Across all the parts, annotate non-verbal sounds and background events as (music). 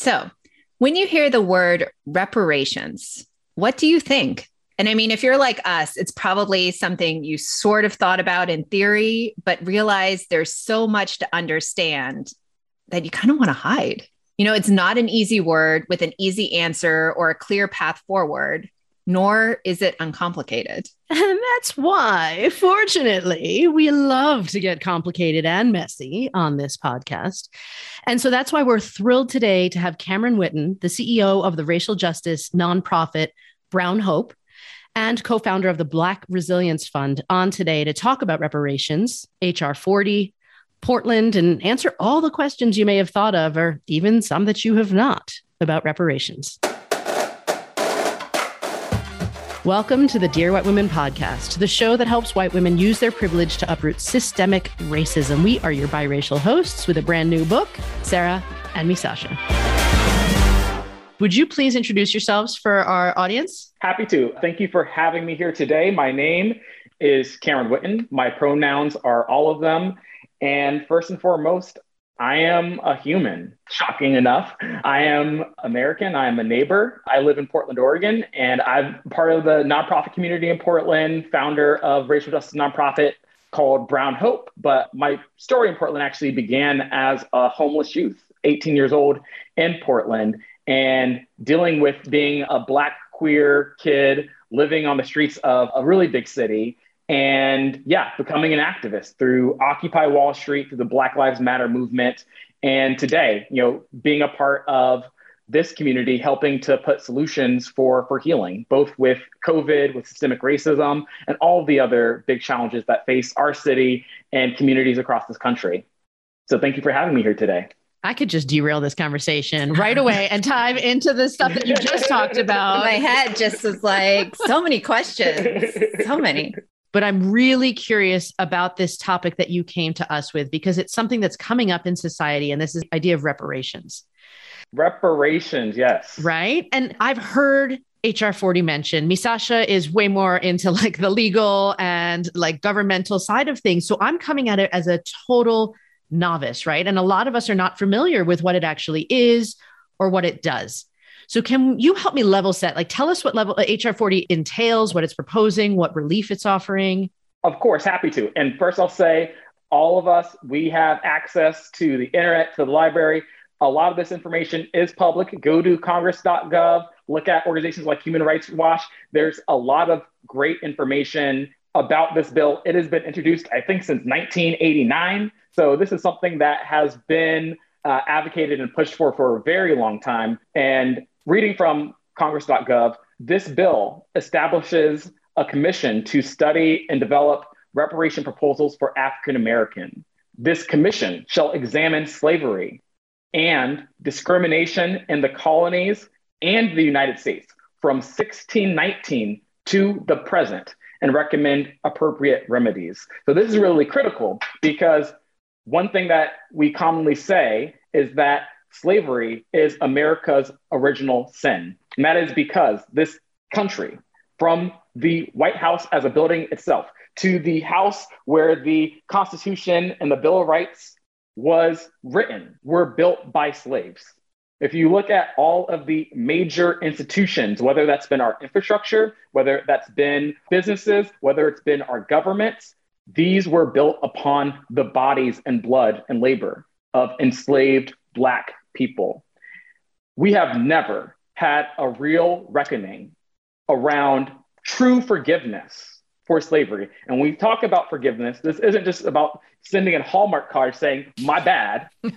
So, when you hear the word reparations, what do you think? And I mean, if you're like us, it's probably something you sort of thought about in theory, but realize there's so much to understand that you kind of want to hide. You know, it's not an easy word with an easy answer or a clear path forward nor is it uncomplicated. And that's why, fortunately, we love to get complicated and messy on this podcast. And so that's why we're thrilled today to have Cameron Whitten, the CEO of the racial justice nonprofit Brown Hope and co founder of the Black Resilience Fund, on today to talk about reparations, HR 40, Portland, and answer all the questions you may have thought of, or even some that you have not about reparations. Welcome to the Dear White Women podcast, the show that helps white women use their privilege to uproot systemic racism. We are your biracial hosts with a brand new book, Sarah and Misasha. Would you please introduce yourselves for our audience? Happy to. Thank you for having me here today. My name is Cameron Whitten. My pronouns are all of them. And first and foremost, I am a human, shocking enough. I am American. I am a neighbor. I live in Portland, Oregon, and I'm part of the nonprofit community in Portland, founder of racial justice nonprofit called Brown Hope. But my story in Portland actually began as a homeless youth, 18 years old in Portland, and dealing with being a Black queer kid living on the streets of a really big city and yeah, becoming an activist through Occupy Wall Street, through the Black Lives Matter movement, and today, you know, being a part of this community, helping to put solutions for for healing, both with COVID, with systemic racism, and all the other big challenges that face our city and communities across this country. So, thank you for having me here today. I could just derail this conversation right away and dive into the stuff that you just talked (laughs) about. My head just was like so many questions, so many but I'm really curious about this topic that you came to us with because it's something that's coming up in society. And this is the idea of reparations. Reparations, yes. Right. And I've heard HR 40 mentioned. Misasha is way more into (laughs) like the legal and like governmental side of things. So I'm coming at it as a total novice, right? And a lot of us are not familiar with what it actually is or what it does. So can you help me level set? Like tell us what level HR 40 entails, what it's proposing, what relief it's offering. Of course, happy to. And first I'll say all of us, we have access to the internet, to the library. A lot of this information is public. Go to congress.gov, look at organizations like Human Rights Watch. There's a lot of great information about this bill. It has been introduced, I think, since 1989. So this is something that has been uh, advocated and pushed for for a very long time. And reading from congress.gov, this bill establishes a commission to study and develop reparation proposals for African American. This commission shall examine slavery and discrimination in the colonies and the United States from 1619 to the present and recommend appropriate remedies. So, this is really critical because one thing that we commonly say is that slavery is America's original sin. And that is because this country, from the White House as a building itself to the house where the Constitution and the Bill of Rights was written, were built by slaves. If you look at all of the major institutions, whether that's been our infrastructure, whether that's been businesses, whether it's been our governments, these were built upon the bodies and blood and labor of enslaved Black people. We have never had a real reckoning around true forgiveness for slavery. And when we talk about forgiveness, this isn't just about sending a Hallmark card saying, my bad. (laughs) we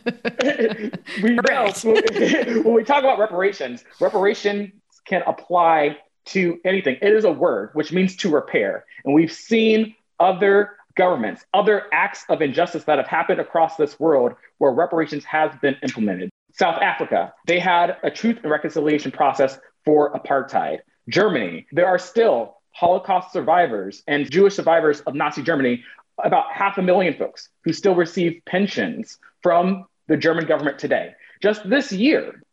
know (laughs) when we talk about reparations, reparations can apply to anything. It is a word, which means to repair. And we've seen other governments, other acts of injustice that have happened across this world where reparations has been implemented. South Africa, they had a truth and reconciliation process for apartheid. Germany, there are still Holocaust survivors and Jewish survivors of Nazi Germany, about half a million folks who still receive pensions from the German government today. Just this year,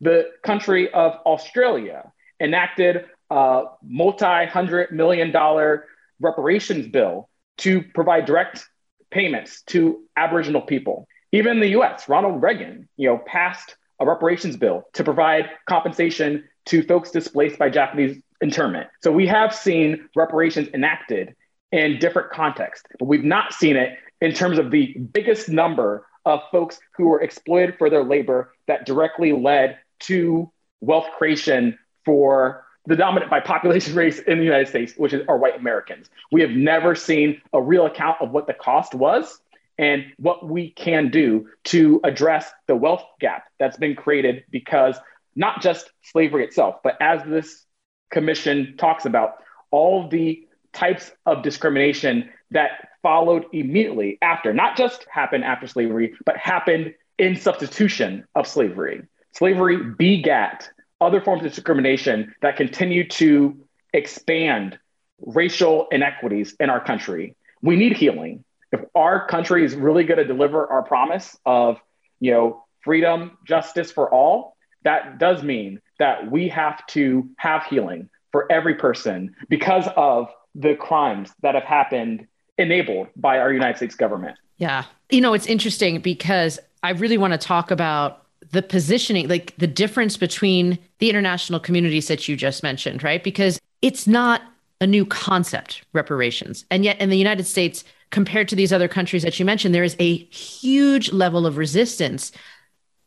the country of Australia enacted a multi hundred million dollar reparations bill to provide direct payments to Aboriginal people. Even in the US, Ronald Reagan, you know, passed a reparations bill to provide compensation to folks displaced by Japanese internment. So we have seen reparations enacted in different contexts, but we've not seen it in terms of the biggest number of folks who were exploited for their labor that directly led to wealth creation for the dominant by population (laughs) race in the United States, which is, are white Americans. We have never seen a real account of what the cost was and what we can do to address the wealth gap that's been created because not just slavery itself, but as this commission talks about, all the types of discrimination that followed immediately after, not just happened after slavery, but happened in substitution of slavery. Slavery begat other forms of discrimination that continue to expand racial inequities in our country. We need healing. If our country is really going to deliver our promise of, you know, freedom, justice for all, that does mean that we have to have healing for every person because of the crimes that have happened enabled by our United States government. Yeah. You know, it's interesting because I really want to talk about the positioning, like the difference between the international communities that you just mentioned, right? Because it's not a new concept, reparations. And yet in the United States, compared to these other countries that you mentioned, there is a huge level of resistance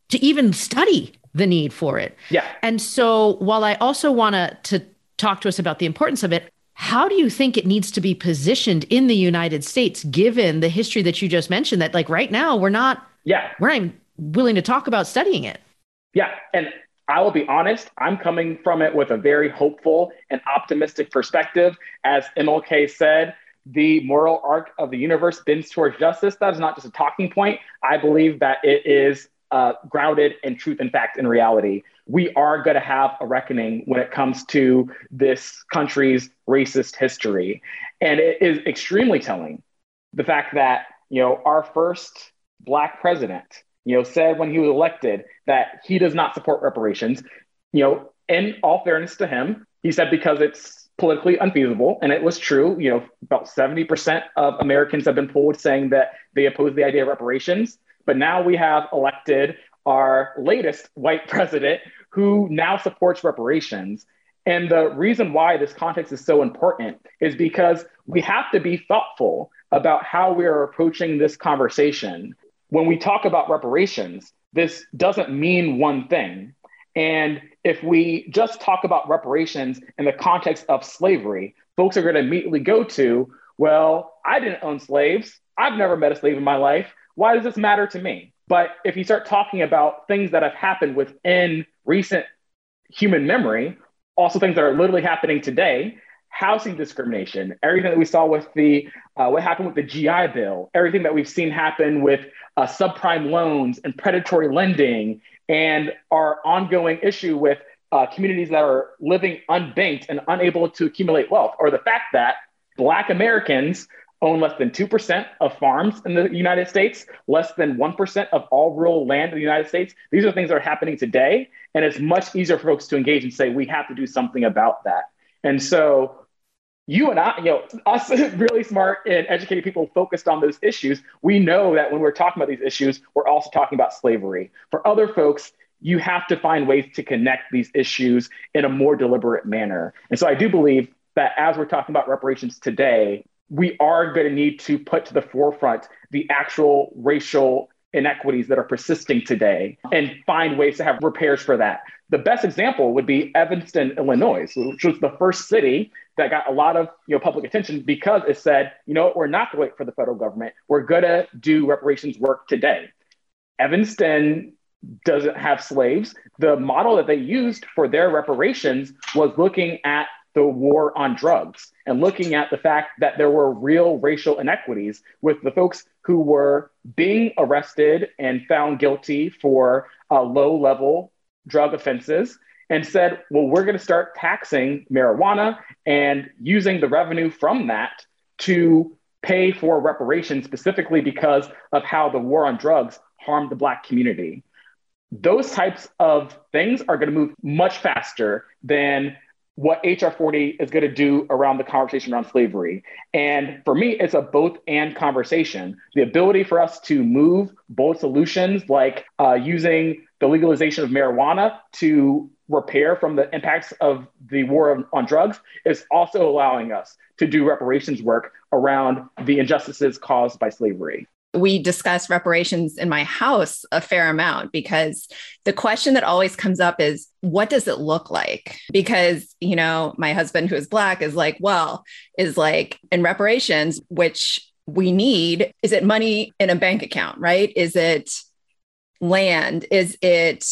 to even study the need for it. Yeah. And so while I also want to to talk to us about the importance of it, how do you think it needs to be positioned in the United States given the history that you just mentioned that like right now we're not yeah. we're not willing to talk about studying it. Yeah, and I will be honest, I'm coming from it with a very hopeful and optimistic perspective. As MLK said, the moral arc of the universe bends towards justice. That is not just a talking point. I believe that it is uh, grounded in truth and fact and reality. We are going to have a reckoning when it comes to this country's racist history. And it is extremely telling the fact that, you know, our first Black president, you know, said when he was elected that he does not support reparations. You know, in all fairness to him, he said because it's politically unfeasible. And it was true. You know, about 70% of Americans have been polled saying that they oppose the idea of reparations. But now we have elected our latest white (laughs) president who now supports reparations. And the reason why this context is so important is because we have to be thoughtful about how we are approaching this conversation. When we talk about reparations, this doesn't mean one thing. And if we just talk about reparations in the context of slavery, folks are going to immediately go to, well, I didn't own slaves. I've never met a slave in my life. Why does this matter to me? But if you start talking about things that have happened within recent human memory, also things that are literally happening today, housing discrimination, everything that we saw with the uh, what happened with the GI Bill, everything that we've seen happen with uh, subprime loans and predatory lending, and our ongoing issue with uh, communities that are living unbanked and unable to accumulate wealth, or the fact that Black Americans own less than 2% of farms in the United States, less than 1% of all rural land in the United States. These are things that are happening today. And it's much easier for folks to engage and say, we have to do something about that. And so you and I, you know, us (laughs) really smart and educated people focused on those issues, we know that when we're talking about these issues, we're also talking about slavery. For other folks, you have to find ways to connect these issues in a more deliberate manner. And so I do believe that as we're talking about reparations today, we are going to need to put to the forefront the actual racial inequities that are persisting today and find ways to have repairs for that. The best example would be Evanston, Illinois, which was the first city that got a lot of you know public attention because it said, you know, we're not going to wait for the federal government. We're going to do reparations work today. Evanston doesn't have slaves. The model that they used for their reparations was looking at the war on drugs and looking at the fact that there were real racial inequities with the folks who were being arrested and found guilty for uh, low level drug offenses and said, well, we're going to start taxing marijuana and using the revenue from that to pay for reparations specifically because of how the war on drugs harmed the Black community. Those types of things are going to move much faster than what HR 40 is going to do around the conversation around slavery. And for me, it's a both and conversation. The ability for us to move both solutions, like uh, using the legalization of marijuana to repair from the impacts of the war on drugs is also allowing us to do reparations work around the injustices caused by slavery we discuss reparations in my house a fair amount because the question that always comes up is what does it look like? Because you know my husband who is black is like well is like in reparations which we need is it money in a bank account right? Is it land? Is it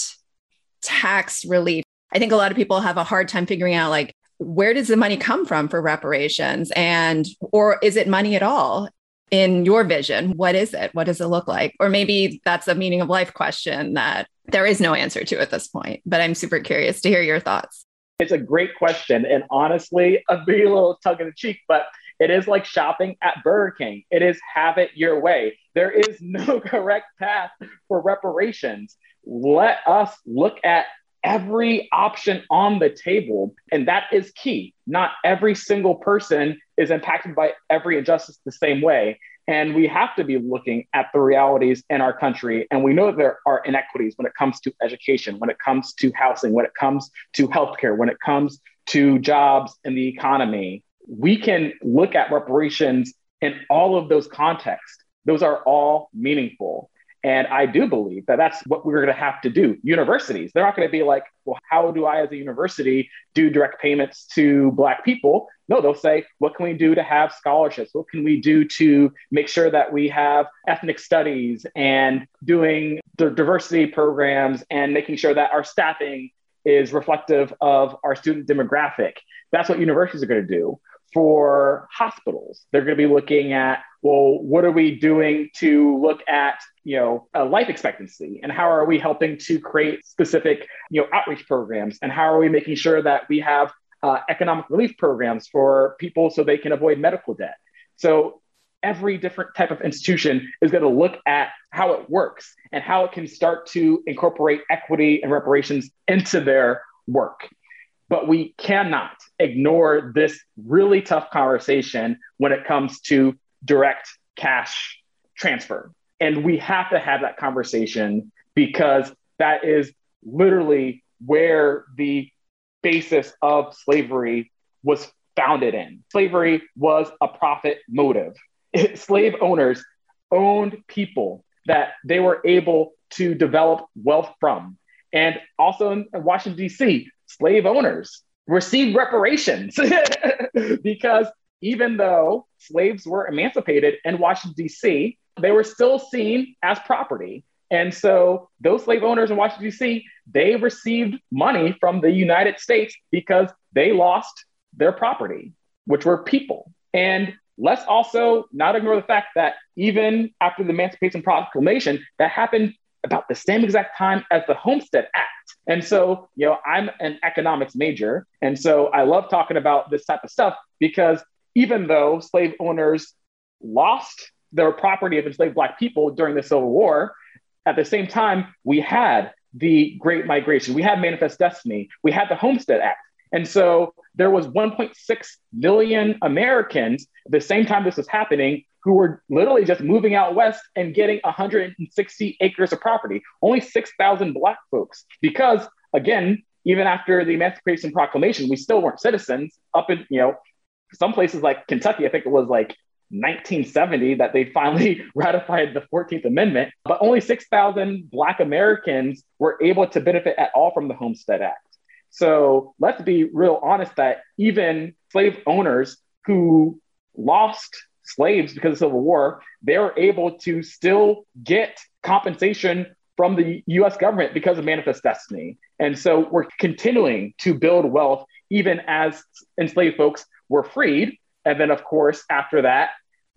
tax relief? I think a lot of people have a hard time figuring out like where does the money come from for reparations? And or is it money at all in your vision, what is it? What does it look like? Or maybe that's a meaning of life question that there is no answer to at this point, but I'm super curious to hear your thoughts. It's a great question. And honestly, a (laughs) very little tongue in the cheek, but it is like shopping at Burger King. It is have it your way. There is (laughs) no correct path for reparations. Let us look at every option on the table. And that is key. Not every single person is impacted by every injustice the same way. And we have to be looking at the realities in our country. And we know there are inequities when it comes to education, when it comes to housing, when it comes to healthcare, when it comes to jobs and the economy. We can look at reparations in all of those contexts. Those are all meaningful. And I do believe that that's what we're going to have to do. Universities, they're not going to be like, well, how do I, as a university, do direct payments to Black people? No, they'll say, what can we do to have scholarships? What can we do to make sure that we have ethnic studies and doing the diversity programs and making sure that our staffing is reflective of our student demographic? That's what universities are going to do for hospitals. They're going to be looking at, well, what are we doing to look at, you know, life expectancy and how are we helping to create specific, you know, outreach programs and how are we making sure that we have uh, economic relief programs for people so they can avoid medical debt. So every different type of institution is going to look at how it works and how it can start to incorporate equity and reparations into their work. But we cannot ignore this really tough conversation when it comes to direct cash transfer. And we have to have that conversation because that is literally where the basis of slavery was founded in. Slavery was a profit motive. (laughs) Slave owners owned people that they were able to develop wealth from. And also in Washington, D.C., slave owners received reparations (laughs) because even though slaves were emancipated in Washington, D.C., they were still seen as property. And so those slave owners in Washington, D.C., they received money from the United States because they lost their property, which were people. And let's also not ignore the fact that even after the Emancipation Proclamation, that happened about the same exact time as the Homestead Act. And so, you know, I'm an economics major. And so I love talking about this type of stuff because even though slave owners lost their property of enslaved Black people during the Civil War, at the same time, we had the Great Migration, we had Manifest Destiny, we had the Homestead Act. And so there was 1.6 million Americans at the same time this was happening who were literally just moving out west and getting 160 acres of property. Only 6,000 Black folks, because again, even after the Emancipation Proclamation, we still weren't citizens. Up in you know some places like Kentucky, I think it was like 1970 that they finally (laughs) ratified the 14th Amendment, but only 6,000 Black Americans were able to benefit at all from the Homestead Act. So let's be real honest that even slave owners who lost slaves because of the Civil War, they were able to still get compensation from the US government because of Manifest Destiny. And so we're continuing to build wealth even as enslaved folks were freed. And then, of course, after that,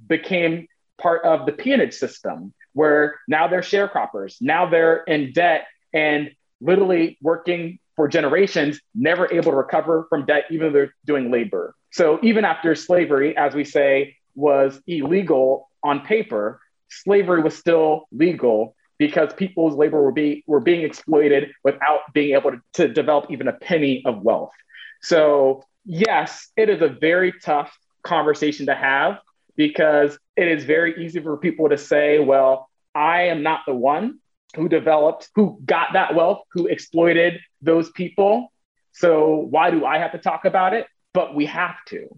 became part of the peonage system where now they're sharecroppers, now they're in debt and literally working for generations, never able to recover from debt, even though they're doing labor. So even after slavery, as we say, was illegal on paper, slavery was still legal because people's labor were, be, were being exploited without being able to, to develop even a penny of wealth. So, yes, it is a very tough conversation to have because it is very easy for people to say, well, I am not the one who developed, who got that wealth, who exploited those people. So why do I have to talk about it? But we have to.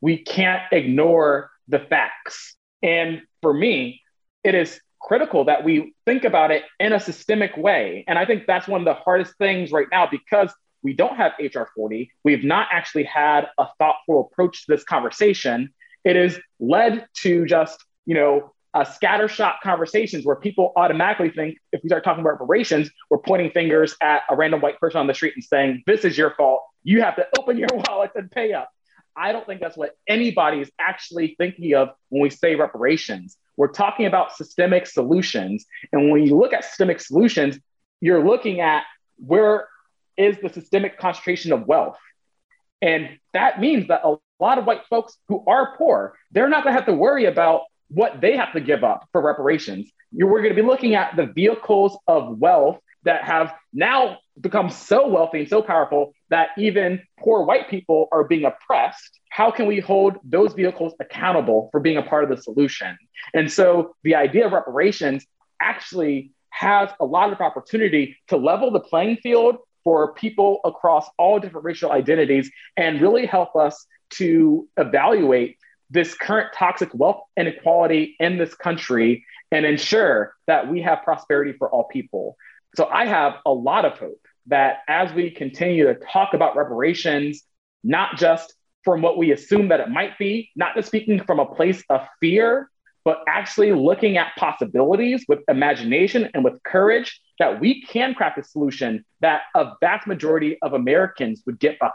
We can't ignore the facts. And for me, it is critical that we think about it in a systemic way. And I think that's one of the hardest things right now because we don't have HR 40. We've not actually had a thoughtful approach to this conversation. It has led to just, you know, a scattershot conversations where people automatically think if we start talking about reparations, we're pointing fingers at a random white person on the street and saying, This is your fault. You have to open your (laughs) wallets and pay up. I don't think that's what anybody is actually thinking of when we say reparations. We're talking about systemic solutions. And when you look at systemic solutions, you're looking at where is the systemic concentration of wealth. And that means that a lot of white folks who are poor, they're not going to have to worry about what they have to give up for reparations. We're going to be looking at the vehicles of wealth that have now become so wealthy and so powerful that even poor white people are being oppressed. How can we hold those vehicles accountable for being a part of the solution? And so the idea of reparations actually has a lot of opportunity to level the playing field for people across all different racial identities and really help us to evaluate this current toxic wealth inequality in this country and ensure that we have prosperity for all people. So I have a lot of hope that as we continue to talk about reparations, not just from what we assume that it might be, not just speaking from a place of fear, but actually looking at possibilities with imagination and with courage that we can craft a solution that a vast majority of Americans would get behind.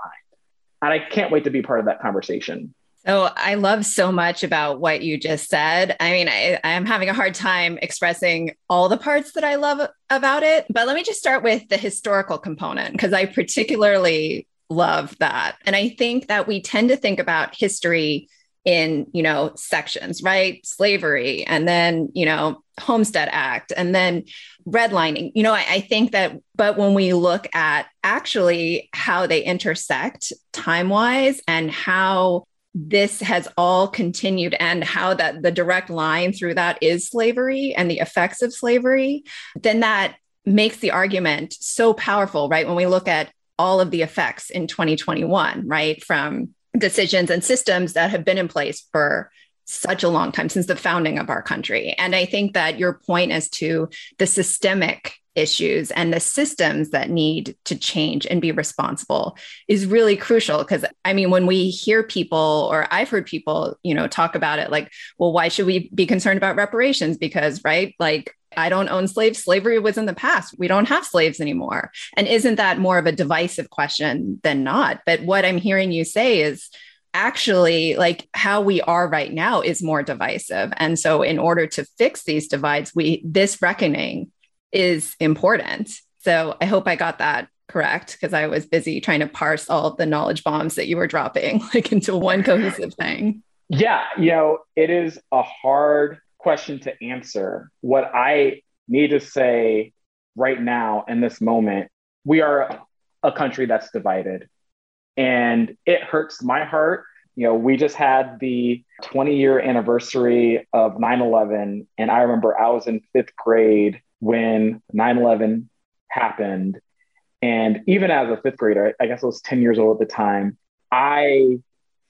And I can't wait to be part of that conversation. So I love so much about what you just said. I mean, I, I'm having a hard time expressing all the parts that I love about it. But let me just start with the historical component because I particularly love that. And I think that we tend to think about history in you know sections right slavery and then you know homestead act and then redlining you know I, I, think that but when we look at actually how they intersect time wise and how this has all continued and how that the direct line through that is slavery and the effects of slavery, then that makes the argument so powerful, right? When we look at all of the effects in 2021, right? From decisions and systems that have been in place for such a long time since the founding of our country. And I think that your point as to the systemic issues and the systems that need to change and be responsible is really crucial because i mean when we hear people or i've heard people you know talk about it like well why should we be concerned about reparations because right like I don't own slaves. Slavery was in the past. We don't have slaves anymore. And isn't that more of a divisive question than not? But what I'm hearing you say is actually like how we are right now is more divisive. And so in order to fix these divides, we this reckoning is important. So I hope I got that correct because I was busy trying to parse all the knowledge bombs that you were dropping (laughs) like into one cohesive thing. Yeah, you know, it is a hard question to answer. What I need to say right now in this moment, we are a country that's divided. And it hurts my heart. You know, we just had the 20 year anniversary of 9 11. And I remember I was in fifth grade when 9 11 happened. And even as a fifth grader, I guess I was 10 years old at the time, I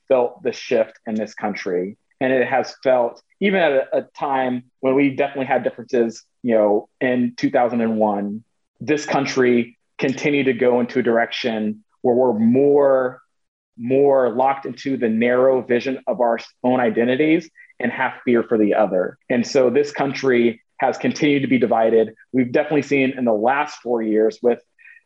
felt the shift in this country. And it has felt, even at a, a time when we definitely had differences, you know, in 2001, this country continued to go into a direction where we're more more locked into the narrow vision of our own identities and have fear for the other. And so this country has continued to be divided. We've definitely seen in the last four years with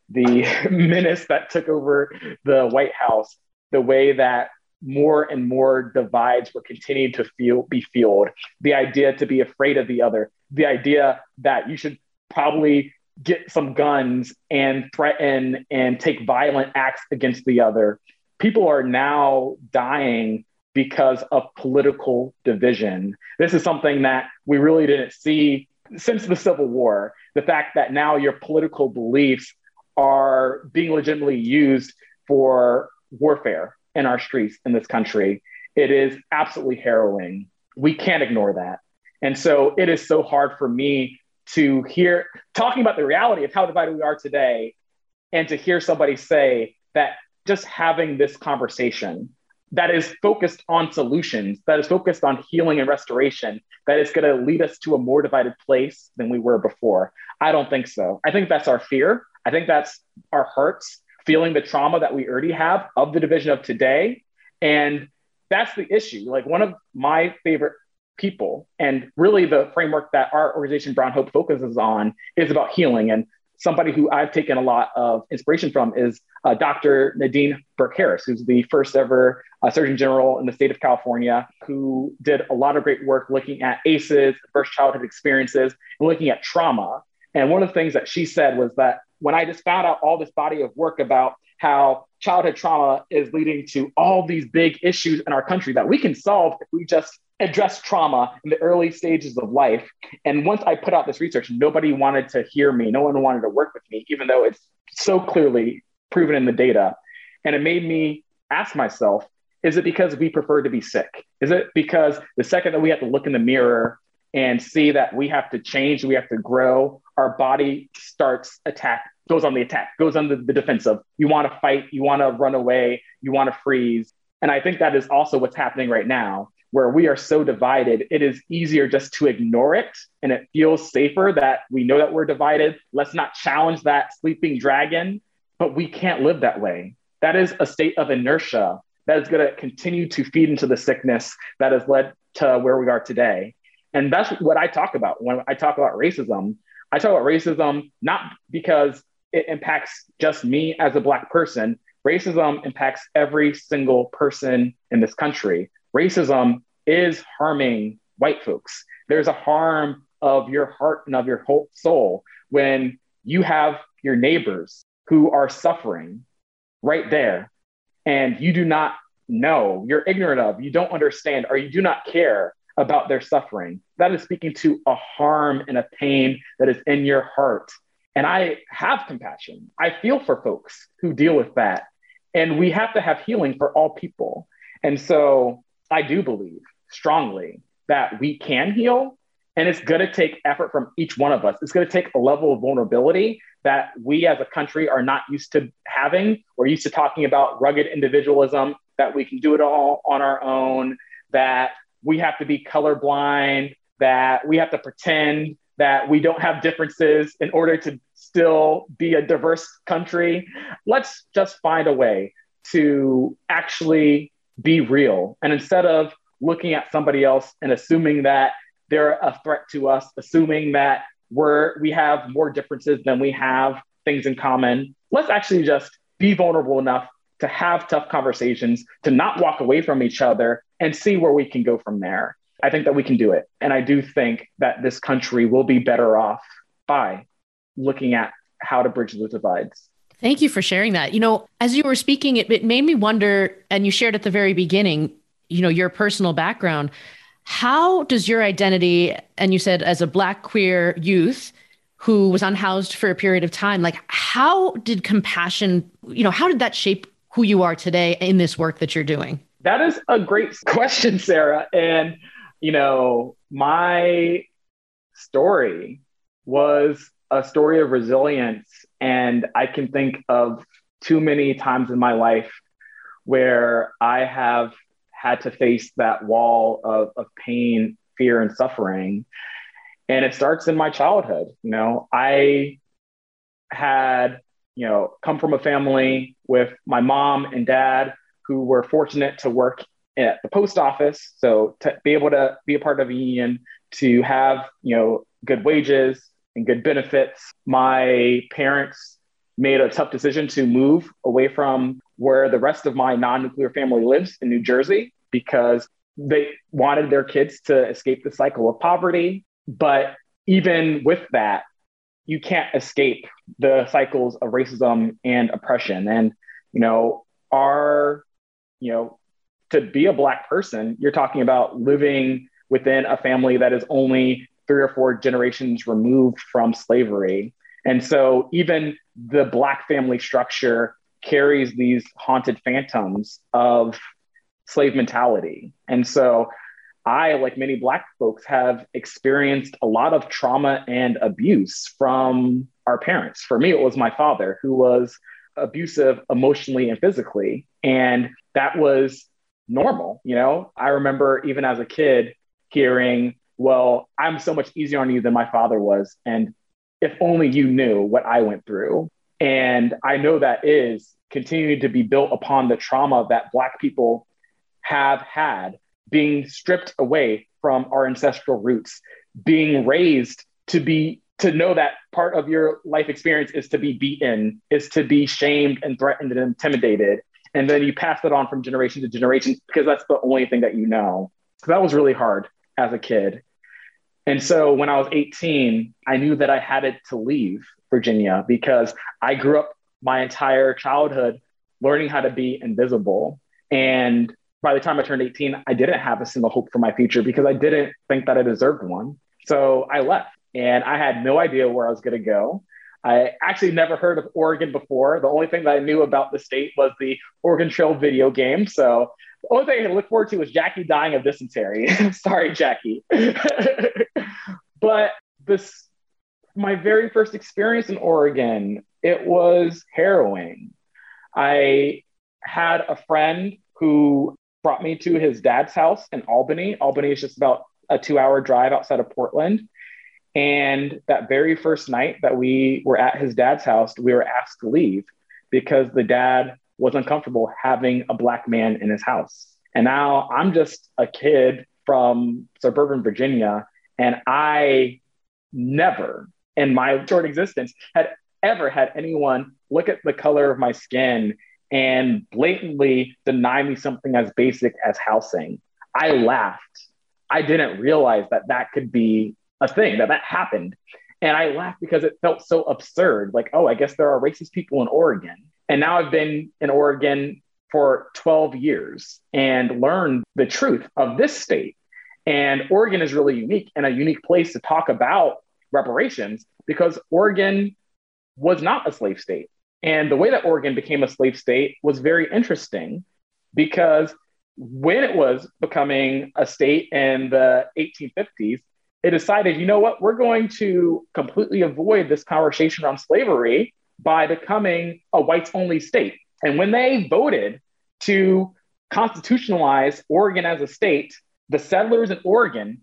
the (laughs) menace that took over the White House, the way that more and more divides were continuing to feel be fueled. The idea to be afraid of the other, the idea that you should probably get some guns and threaten and take violent acts against the other. People are now dying because of political division. This is something that we really didn't see since the Civil War. The fact that now your political beliefs are being legitimately used for warfare in our streets in this country. It is absolutely harrowing. We can't ignore that. And so it is so hard for me to hear talking about the reality of how divided we are today and to hear somebody say that just having this conversation that is focused on solutions, that is focused on healing and restoration, that is going to lead us to a more divided place than we were before. I don't think so. I think that's our fear. I think that's our hurts, feeling the trauma that we already have of the division of today. And that's the issue. Like one of my favorite people, and really the framework that our organization, Brown Hope, focuses on is about healing. And somebody who I've taken a lot of inspiration from is uh, Dr. Nadine Burke Harris, who's the first ever uh, Surgeon General in the state of California, who did a lot of great work looking at ACEs, adverse childhood experiences, and looking at trauma. And one of the things that she said was that when I just found out all this body of work about how childhood trauma is leading to all these big issues in our country that we can solve if we just address trauma in the early stages of life. And once I put out this research, nobody wanted to hear me. No one wanted to work with me, even though it's so clearly proven in the data. And it made me ask myself, is it because we prefer to be sick? Is it because the second that we have to look in the mirror and see that we have to change, we have to grow, our body starts attack, goes on the attack, goes on the, the defensive. You want to fight, you want to run away, you want to freeze. And I think that is also what's happening right now, where we are so divided. It is easier just to ignore it. And it feels safer that we know that we're divided. Let's not challenge that sleeping dragon, but we can't live that way. That is a state of inertia that is going to continue to feed into the sickness that has led to where we are today. And that's what I talk about when I talk about racism. I talk about racism not because it impacts just me as a Black person. Racism impacts every single person in this country. Racism is harming white folks. There's a harm of your heart and of your whole soul when you have your neighbors who are suffering right there and you do not know, you're ignorant of, you don't understand, or you do not care about their suffering. That is speaking to a harm and a pain that is in your heart. And I have compassion. I feel for folks who deal with that. And we have to have healing for all people. And so I do believe strongly that we can heal. And it's going to take effort from each one of us. It's going to take a level of vulnerability that we as a country are not used to having. We're used to talking about rugged individualism, that we can do it all on our own, that we have to be colorblind, that we have to pretend that we don't have differences in order to still be a diverse country. Let's just find a way to actually be real. And instead of looking at somebody else and assuming that they're a threat to us, assuming that we're we have more differences than we have things in common, let's actually just be vulnerable enough to have tough conversations, to not walk away from each other and see where we can go from there. I think that we can do it. And I do think that this country will be better off by looking at how to bridge the divides. Thank you for sharing that. You know, as you were speaking, it, it made me wonder, and you shared at the very beginning, you know, your personal background. How does your identity, and you said as a Black queer youth who was unhoused for a period of time, like how did compassion, you know, how did that shape who you are today in this work that you're doing? That is a great (laughs) question, Sarah. And, you know, my story was a story of resilience. And I can think of too many times in my life where I have had to face that wall of, of pain, fear, and suffering. And it starts in my childhood. You know, I had you know, come from a family with my mom and dad who were fortunate to work at the post office. So to be able to be a part of a union, to have, you know, good wages and good benefits. My parents made a tough decision to move away from where the rest of my non-nuclear family lives in New Jersey because they wanted their kids to escape the cycle of poverty. But even with that, you can't escape the cycles of racism and oppression. And, you know, our, you know, to be a Black person, you're talking about living within a family that is only three or four generations removed from slavery. And so even the Black family structure carries these haunted phantoms of slave mentality. And so I, like many Black folks, have experienced a lot of trauma and abuse from our parents. For me, it was my father who was abusive emotionally and physically. And that was normal. You know, I remember even as a kid hearing, well, I'm so much easier on you than my father was. And if only you knew what I went through. And I know that is continuing to be built upon the trauma that Black people have had, being stripped away from our ancestral roots, being raised to be to know that part of your life experience is to be beaten, is to be shamed and threatened and intimidated. And then you pass that on from generation to generation because that's the only thing that you know. So that was really hard as a kid. And so when I was 18, I knew that I had it to leave Virginia because I grew up my entire childhood learning how to be invisible. And by the time I turned 18, I didn't have a single hope for my future because I didn't think that I deserved one. So I left and I had no idea where I was going to go. I actually never heard of Oregon before. The only thing that I knew about the state was the Oregon Trail video game. So the only thing I could look forward to was Jackie dying of dysentery. (laughs) Sorry, Jackie. (laughs) but this, my very first experience in Oregon, it was harrowing. I had a friend who brought me to his dad's house in Albany. Albany is just about a two hour drive outside of Portland. And that very first night that we were at his dad's house, we were asked to leave because the dad was uncomfortable having a black man in his house. And now I'm just a kid from suburban Virginia, and I never in my short existence had ever had anyone look at the color of my skin and blatantly deny me something as basic as housing. I laughed. I didn't realize that that could be a thing that that happened. And I laughed because it felt so absurd. Like, oh, I guess there are racist people in Oregon. And now I've been in Oregon for 12 years and learned the truth of this state. And Oregon is really unique and a unique place to talk about reparations because Oregon was not a slave state. And the way that Oregon became a slave state was very interesting because when it was becoming a state in the 1850s, they decided, you know what, we're going to completely avoid this conversation on slavery by becoming a whites only state. And when they voted to constitutionalize Oregon as a state, the settlers in Oregon,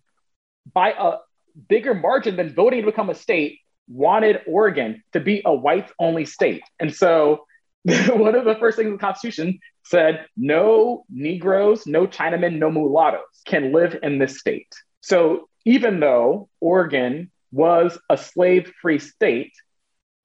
by a bigger margin than voting to become a state, wanted Oregon to be a whites only state. And so (laughs) one of the first things in the Constitution said no Negroes, no Chinamen, no mulattoes can live in this state. So even though Oregon was a slave free state,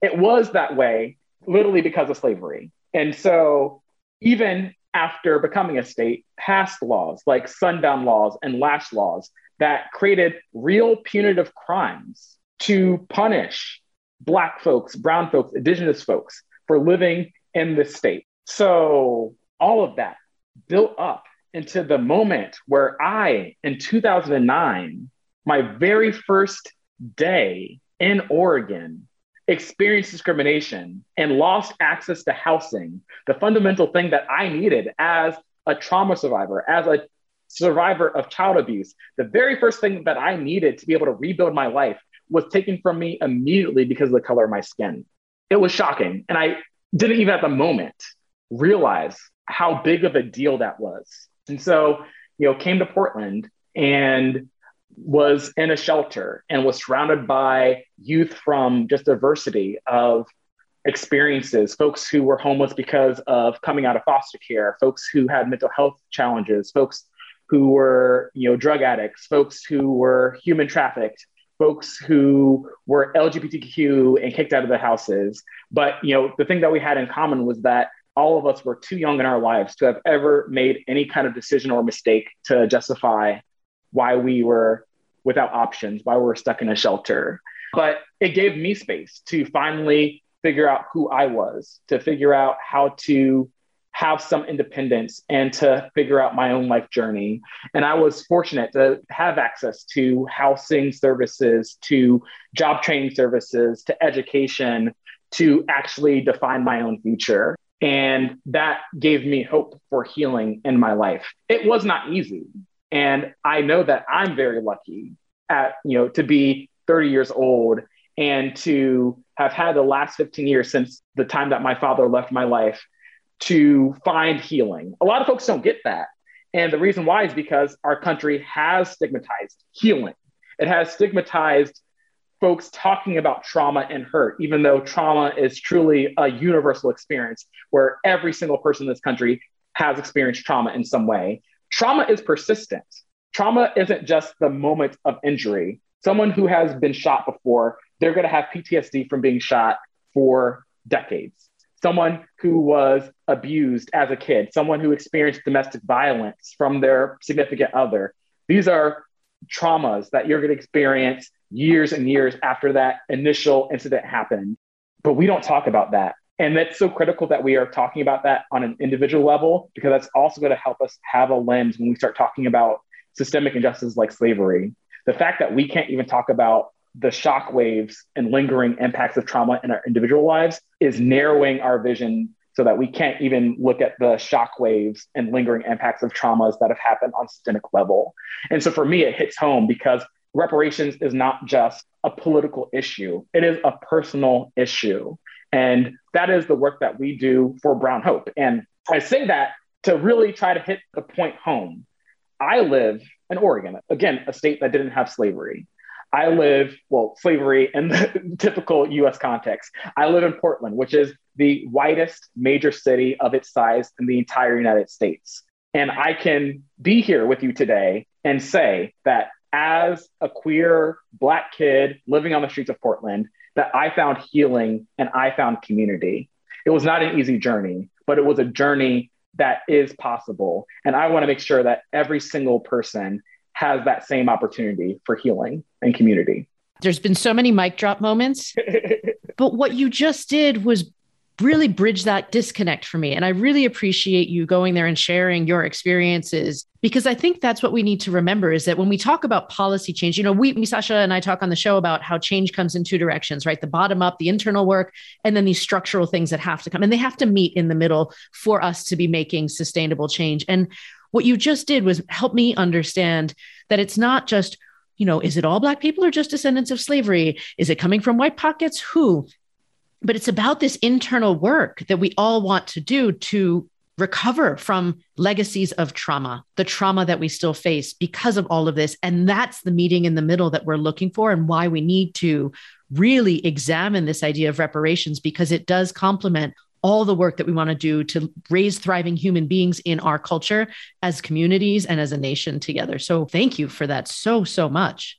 it was that way literally because of slavery. And so, even after becoming a state, passed laws like sundown laws and lash laws that created real punitive crimes to punish Black folks, Brown folks, Indigenous folks for living in this state. So, all of that built up into the moment where I, in 2009, my very first day in Oregon, experienced discrimination and lost access to housing, the fundamental thing that I needed as a trauma survivor, as a survivor of child abuse, the very first thing that I needed to be able to rebuild my life was taken from me immediately because of the color of my skin. It was shocking. And I didn't even at the moment realize how big of a deal that was. And so, you know, came to Portland and was in a shelter and was surrounded by youth from just diversity of experiences folks who were homeless because of coming out of foster care folks who had mental health challenges folks who were you know drug addicts folks who were human trafficked folks who were lgbtq and kicked out of the houses. But you know the thing that we had in common was that all of us were too young in our lives to have ever made any kind of decision or mistake to justify why we were without options, why we were stuck in a shelter. But it gave me space to finally figure out who I was, to figure out how to have some independence and to figure out my own life journey. And I was fortunate to have access to housing services, to job training services, to education, to actually define my own future. And that gave me hope for healing in my life. It was not easy. And I know that I'm very lucky at, you know, to be 30 years old and to have had the last 15 years since the time that my father left my life to find healing. A lot of folks don't get that. And the reason why is because our country has stigmatized healing. It has stigmatized folks talking about trauma and hurt, even though trauma is truly a universal experience where every single person in this country has experienced trauma in some way. Trauma is persistent. Trauma isn't just the moment of injury. Someone who has been shot before, they're going to have PTSD from being shot for decades. Someone who was abused as a kid, someone who experienced domestic violence from their significant other. These are traumas that you're going to experience years and years after that initial incident happened. But we don't talk about that. And that's so critical that we are talking about that on an individual level, because that's also going to help us have a lens when we start talking about systemic injustices like slavery. The fact that we can't even talk about the shock waves and lingering impacts of trauma in our individual lives is narrowing our vision so that we can't even look at the shock waves and lingering impacts of traumas that have happened on systemic level. And so for me, it hits home because reparations is not just a political issue, it is a personal issue. And that is the work that we do for Brown Hope. And I say that to really try to hit the point home. I live in Oregon, again, a state that didn't have slavery. I live, well, slavery in the (laughs) typical US context. I live in Portland, which is the whitest major city of its size in the entire United States. And I can be here with you today and say that as a queer Black kid living on the streets of Portland, that I found healing and I found community. It was not an easy journey, but it was a journey that is possible. And I want to make sure that every single person has that same opportunity for healing and community. There's been so many mic drop moments, (laughs) but what you just did was really bridge that disconnect for me. And I really appreciate you going there and sharing your experiences because I think that's what we need to remember is that when we talk about policy change, you know, we, Misasha, and I talk on the show about how change comes in two directions, right? The bottom up, the internal work, and then these structural things that have to come. And they have to meet in the middle for us to be making sustainable change. And what you just did was help me understand that it's not just you know, is it all Black people or just descendants of slavery? Is it coming from white pockets? Who? But it's about this internal work that we all want to do to recover from legacies of trauma, the trauma that we still face because of all of this. And that's the meeting in the middle that we're looking for and why we need to really examine this idea of reparations because it does complement all the work that we want to do to raise thriving human beings in our culture as communities and as a nation together. So thank you for that so, so much.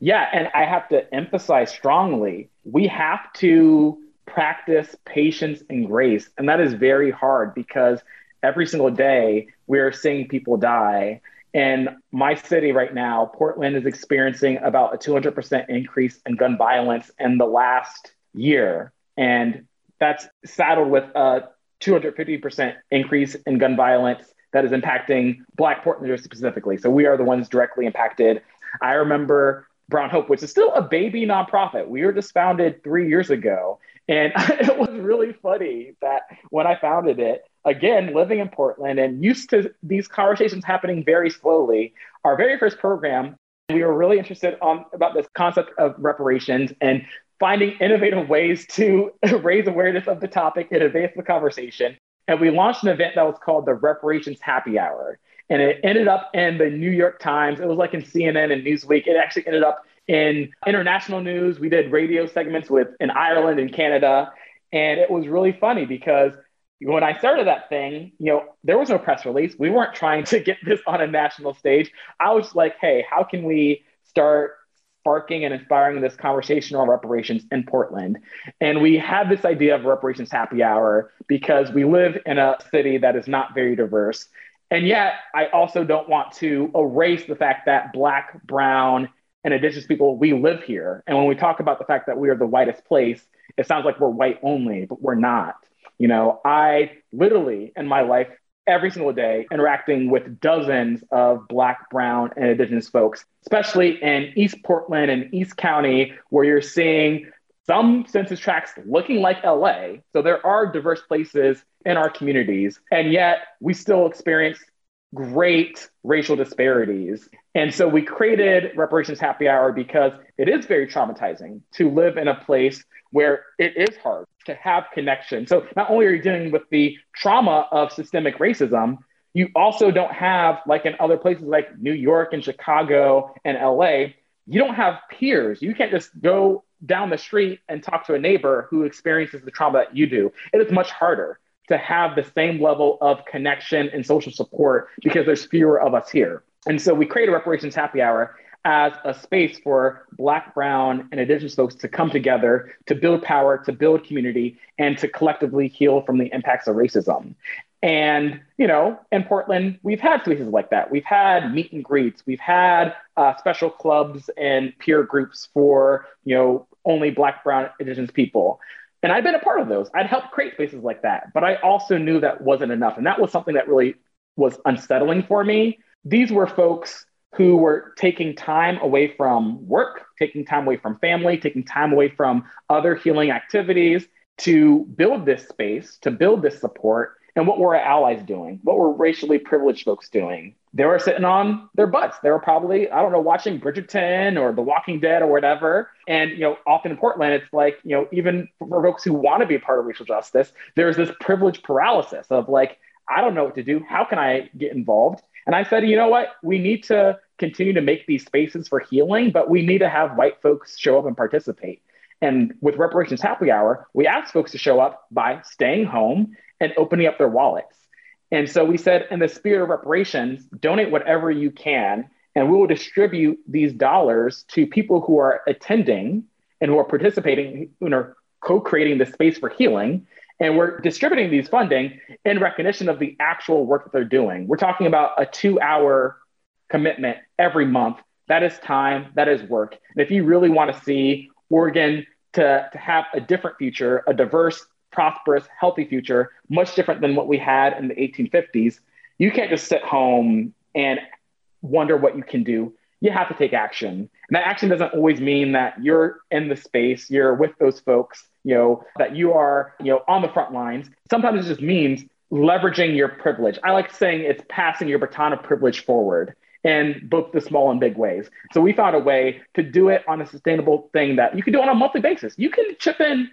Yeah, and I have to emphasize strongly we have to practice patience and grace. And that is very hard because every single day we're seeing people die. And my city right now, Portland, is experiencing about a 200% increase in gun violence in the last year. And that's saddled with a 250% increase in gun violence that is impacting Black Portlanders specifically. So we are the ones directly impacted. I remember Brown Hope, which is still a baby nonprofit. We were just founded three years ago. And (laughs) it was really funny that when I founded it, again, living in Portland and used to these conversations happening very slowly, our very first program, we were really interested on about this concept of reparations and finding innovative ways to (laughs) raise awareness of the topic and advance the conversation. And we launched an event that was called the Reparations Happy Hour and it ended up in the New York Times. It was like in CNN and Newsweek. It actually ended up in international news. We did radio segments with in Ireland and Canada, and it was really funny because when I started that thing, you know, there was no press release. We weren't trying to get this on a national stage. I was like, hey, how can we start sparking and inspiring this conversation on reparations in Portland? And we had this idea of reparations happy hour because we live in a city that is not very diverse. And yet, I also don't want to erase the fact that Black, Brown, and Indigenous people, we live here. And when we talk about the fact that we are the whitest place, it sounds like we're white only, but we're not. You know, I literally in my life, every single day, interacting with dozens of Black, Brown, and Indigenous folks, especially in East Portland and East County, where you're seeing some census tracts looking like LA. So there are diverse places in our communities, and yet we still experience great racial disparities. And so we created Reparations Happy Hour because it is very traumatizing to live in a place where it is hard to have connection. So not only are you dealing with the trauma of systemic racism, you also don't have, like in other places like New York and Chicago and LA, you don't have peers. You can't just go down the street and talk to a neighbor who experiences the trauma that you do. It is much harder to have the same level of connection and social support because there's fewer of us here. And so we created Reparations Happy Hour as a space for Black, Brown, and Indigenous folks to come together to build power, to build community, and to collectively heal from the impacts of racism. And, you know, in Portland, we've had spaces like that. We've had meet and greets. We've had uh, special clubs and peer groups for, you know, only Black, Brown, Indigenous people. And I'd been a part of those. I'd helped create spaces like that. But I also knew that wasn't enough. And that was something that really was unsettling for me. These were folks who were taking time away from work, taking time away from family, taking time away from other healing activities to build this space, to build this support. And what were our allies doing? What were racially privileged folks doing? They were sitting on their butts. They were probably, I don't know, watching Bridgerton or The Walking Dead or whatever. And, you know, often in Portland, it's like, you know, even for folks who want to be a part of racial justice, there's this privilege paralysis of like, I don't know what to do. How can I get involved? And I said, you know what? We need to continue to make these spaces for healing, but we need to have white folks show up and participate. And with Reparations Happy Hour, we asked folks to show up by staying home and opening up their wallets. And so we said, in the spirit of reparations, donate whatever you can, and we will distribute these dollars to people who are attending and who are participating, who are co creating the space for healing. And we're distributing these funding in recognition of the actual work that they're doing. We're talking about a two hour commitment every month. That is time, that is work. And if you really want to see Oregon to, to have a different future, a diverse, prosperous, healthy future, much different than what we had in the 1850s, you can't just sit home and wonder what you can do. You have to take action. And that action doesn't always mean that you're in the space, you're with those folks, you know, that you are, you know, on the front lines. Sometimes it just means leveraging your privilege. I like saying it's passing your baton of privilege forward in both the small and big ways. So we found a way to do it on a sustainable thing that you can do on a monthly basis. You can chip in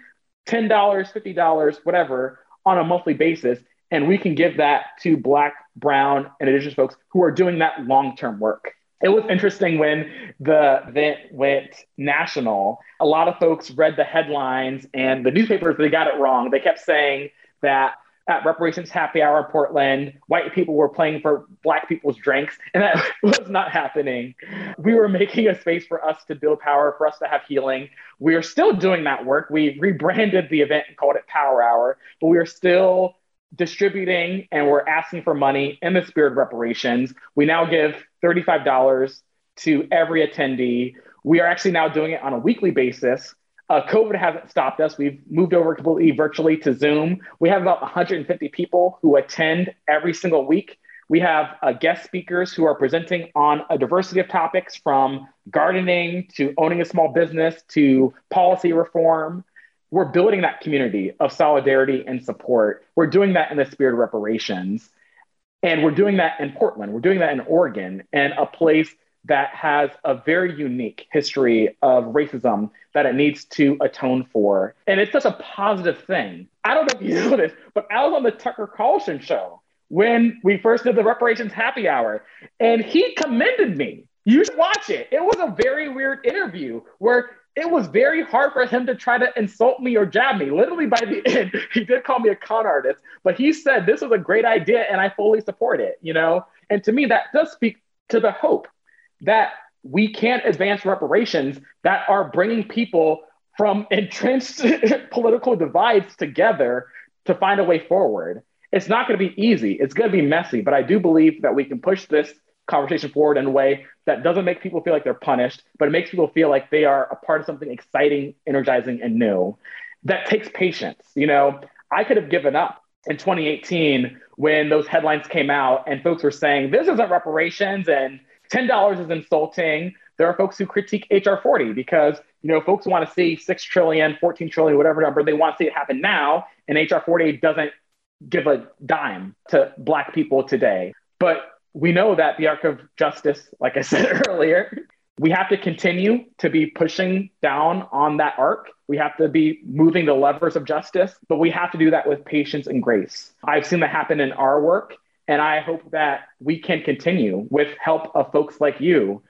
$10, $50, whatever on a monthly basis, and we can give that to Black, Brown, and Indigenous folks who are doing that long term work. It was interesting when the event went national. A lot of folks read the headlines and the newspapers, they got it wrong. They kept saying that at reparations happy hour in Portland, white people were playing for black people's drinks, and that (laughs) was not happening. We were making a space for us to build power, for us to have healing. We are still doing that work. We rebranded the event and called it Power Hour, but we are still distributing and we're asking for money in the spirit of reparations. We now give $35 to every attendee. We are actually now doing it on a weekly basis uh, COVID hasn't stopped us. We've moved over completely virtually to Zoom. We have about 150 people who attend every single week. We have uh, guest speakers who are presenting on a diversity of topics from gardening to owning a small business to policy reform. We're building that community of solidarity and support. We're doing that in the spirit of reparations. And we're doing that in Portland. We're doing that in Oregon and a place that has a very unique history of racism that it needs to atone for. And it's such a positive thing. I don't know if you (laughs) know this, but I was on the Tucker Carlson show when we first did the reparations happy hour, and he commended me. You should watch it. It was a very weird interview where it was very hard for him to try to insult me or jab me. Literally by the (laughs) end, he did call me a con artist, but he said this was a great idea and I fully support it, you know? And to me, that does speak to the hope that we can't advance reparations that are bringing people from entrenched (laughs) political divides together to find a way forward. It's not going to be easy. It's going to be messy, but I do believe that we can push this conversation forward in a way that doesn't make people feel like they're punished, but it makes people feel like they are a part of something exciting, energizing, and new. That takes patience. You know, I could have given up in 2018 when those headlines came out and folks were saying this isn't reparations and $10 is insulting. There are folks who critique HR 40 because, you know, folks want to see 6 trillion, 14 trillion, whatever number, they want to see it happen now. And HR 40 doesn't give a dime to Black people today. But we know that the arc of justice, like I (laughs) said earlier, we have to continue to be pushing down on that arc. We have to be moving the levers of justice, but we have to do that with patience and grace. I've seen that happen in our work, and I hope that we can continue with help of folks like you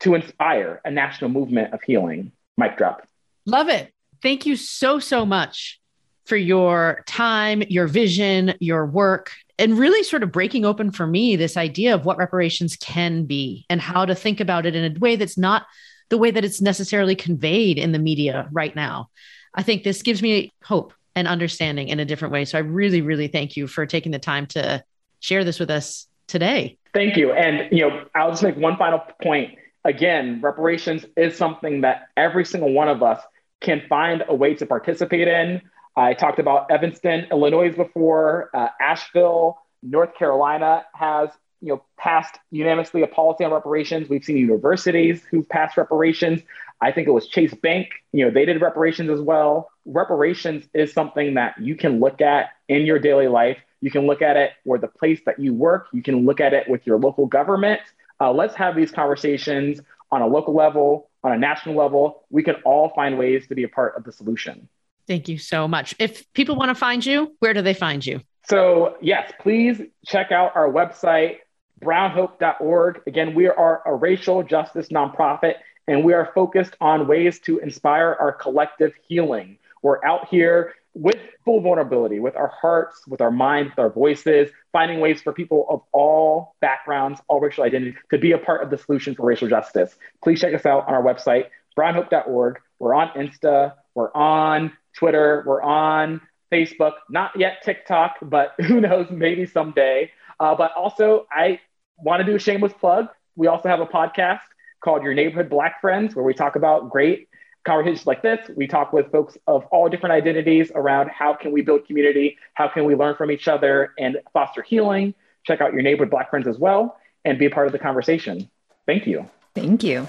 to inspire a national movement of healing. Mic drop. Love it. Thank you so, so much for your time, your vision, your work, and really sort of breaking open for me this idea of what reparations can be and how to think about it in a way that's not the way that it's necessarily conveyed in the media right now. I think this gives me hope and understanding in a different way. So I really, really thank you for taking the time to share this with us today. Thank you. And you know, I'll just make one final point. Again, reparations is something that every single one of us can find a way to participate in. I talked about Evanston, Illinois before. Uh, Asheville, North Carolina has you know passed unanimously a policy on reparations. We've seen universities who've passed reparations. I think it was Chase Bank. You know they did reparations as well. Reparations is something that you can look at in your daily life. You can look at it where the place that you work. You can look at it with your local government. Uh, let's have these conversations on a local level, on a national level. We can all find ways to be a part of the solution. Thank you so much. If people want to find you, where do they find you? So, yes, please check out our website, brownhope.org. Again, we are a racial justice nonprofit, and we are focused on ways to inspire our collective healing. We're out here with full vulnerability, with our hearts, with our minds, with our voices, finding ways for people of all backgrounds, all racial identities to be a part of the solution for racial justice. Please check us out on our website, brownhope.org. We're on Insta, we're on Twitter, we're on Facebook, not yet TikTok, but (laughs) who knows, maybe someday. Uh, but also, I want to do a shameless plug. We also have a podcast called Your Neighborhood Black Friends, where we talk about great conversations like this. We talk with folks of all different identities around how can we build community, how can we learn from each other and foster healing. Check out Your Neighborhood Black Friends as well and be a part of the conversation. Thank you. Thank you.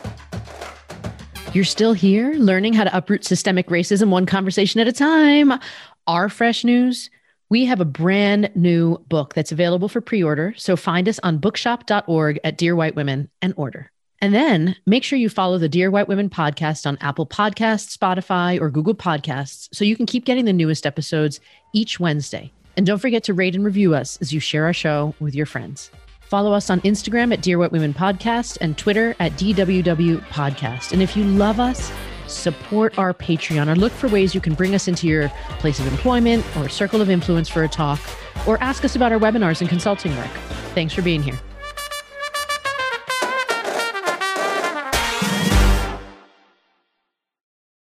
You're still here learning how to uproot systemic racism one conversation at a time. Our fresh news we have a brand new book that's available for pre order. So find us on bookshop.org at Dear White Women and order. And then make sure you follow the Dear White Women podcast on Apple Podcasts, Spotify, or Google Podcasts so you can keep getting the newest episodes each Wednesday. And don't forget to rate and review us as you share our show with your friends. Follow us on Instagram at Dear White Women Podcast and Twitter at DWW Podcast. And if you love us, support our Patreon or look for ways you can bring us into your place of employment or circle of influence for a talk or ask us about our webinars and consulting work. Thanks for being here.